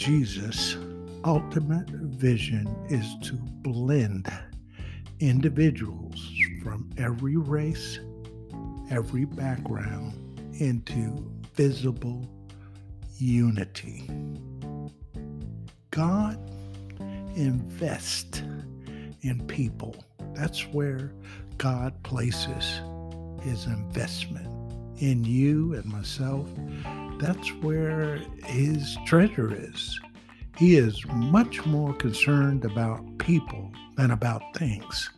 Jesus' ultimate vision is to blend individuals from every race, every background into visible unity. God invests in people. That's where God places his investment in you and myself. That's where his treasure is. He is much more concerned about people than about things.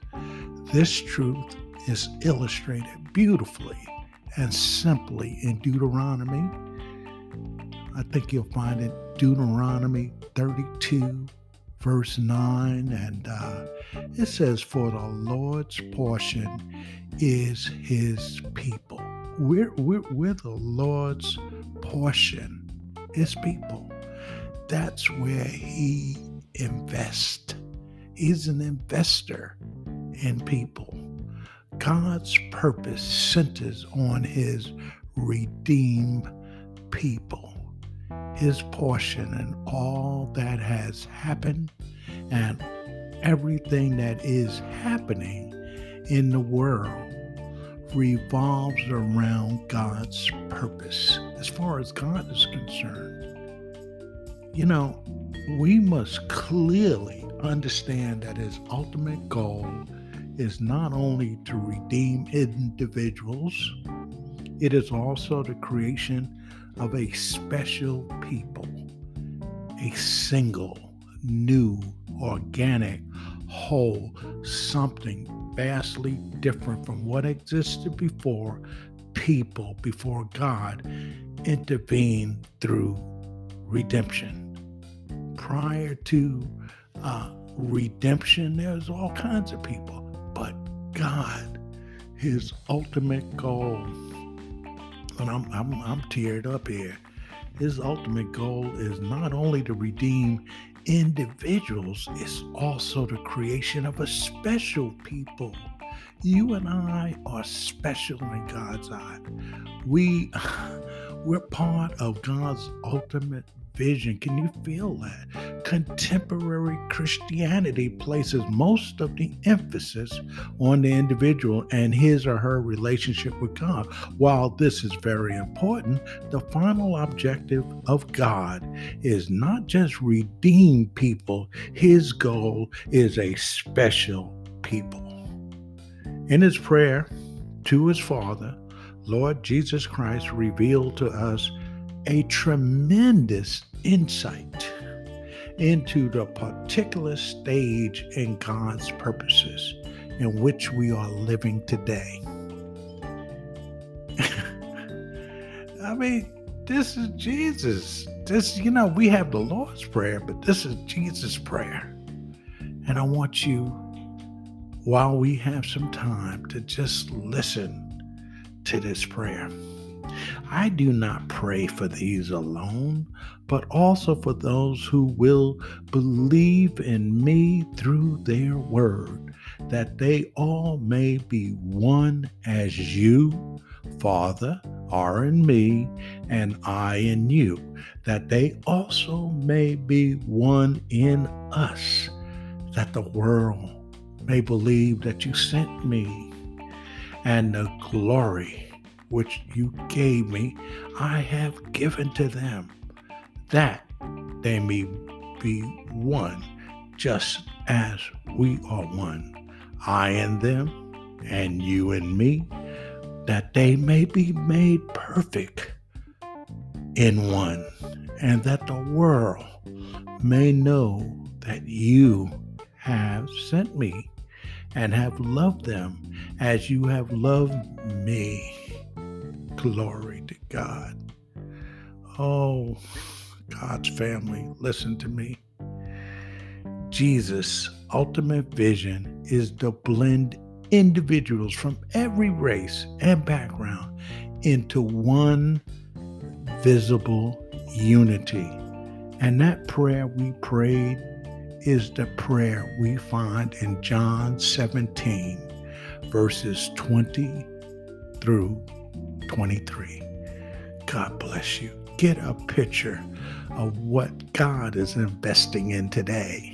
This truth is illustrated beautifully and simply in Deuteronomy. I think you'll find it Deuteronomy 32, verse 9, and uh, it says, For the Lord's portion is his people. We're, we're, we're the Lord's portion, his people. That's where he invests. He's an investor in people. God's purpose centers on his redeemed people his portion and all that has happened and everything that is happening in the world revolves around God's purpose as far as God is concerned. You know, we must clearly understand that his ultimate goal is not only to redeem individuals, it is also the creation of a special people, a single, new, organic, whole, something vastly different from what existed before people, before God intervened through redemption. Prior to uh, redemption, there's all kinds of people, but God, his ultimate goal and I'm, I'm, I'm teared up here. His ultimate goal is not only to redeem individuals, it's also the creation of a special people. You and I are special in God's eye. We we're part of God's ultimate vision. Can you feel that? Contemporary Christianity places most of the emphasis on the individual and his or her relationship with God. While this is very important, the final objective of God is not just redeem people, his goal is a special people. In his prayer to his Father, Lord Jesus Christ revealed to us a tremendous insight into the particular stage in God's purposes in which we are living today. I mean, this is Jesus. This, you know, we have the Lord's Prayer, but this is Jesus' prayer. And I want you, while we have some time, to just listen to this prayer. I do not pray for these alone, but also for those who will believe in me through their word, that they all may be one as you, Father, are in me, and I in you, that they also may be one in us, that the world may believe that you sent me and the glory which you gave me, I have given to them, that they may be one, just as we are one. I and them, and you and me, that they may be made perfect in one, and that the world may know that you have sent me and have loved them as you have loved me. Glory to God. Oh, God's family, listen to me. Jesus' ultimate vision is to blend individuals from every race and background into one visible unity. And that prayer we prayed is the prayer we find in John 17, verses 20 through 23. God bless you. Get a picture of what God is investing in today.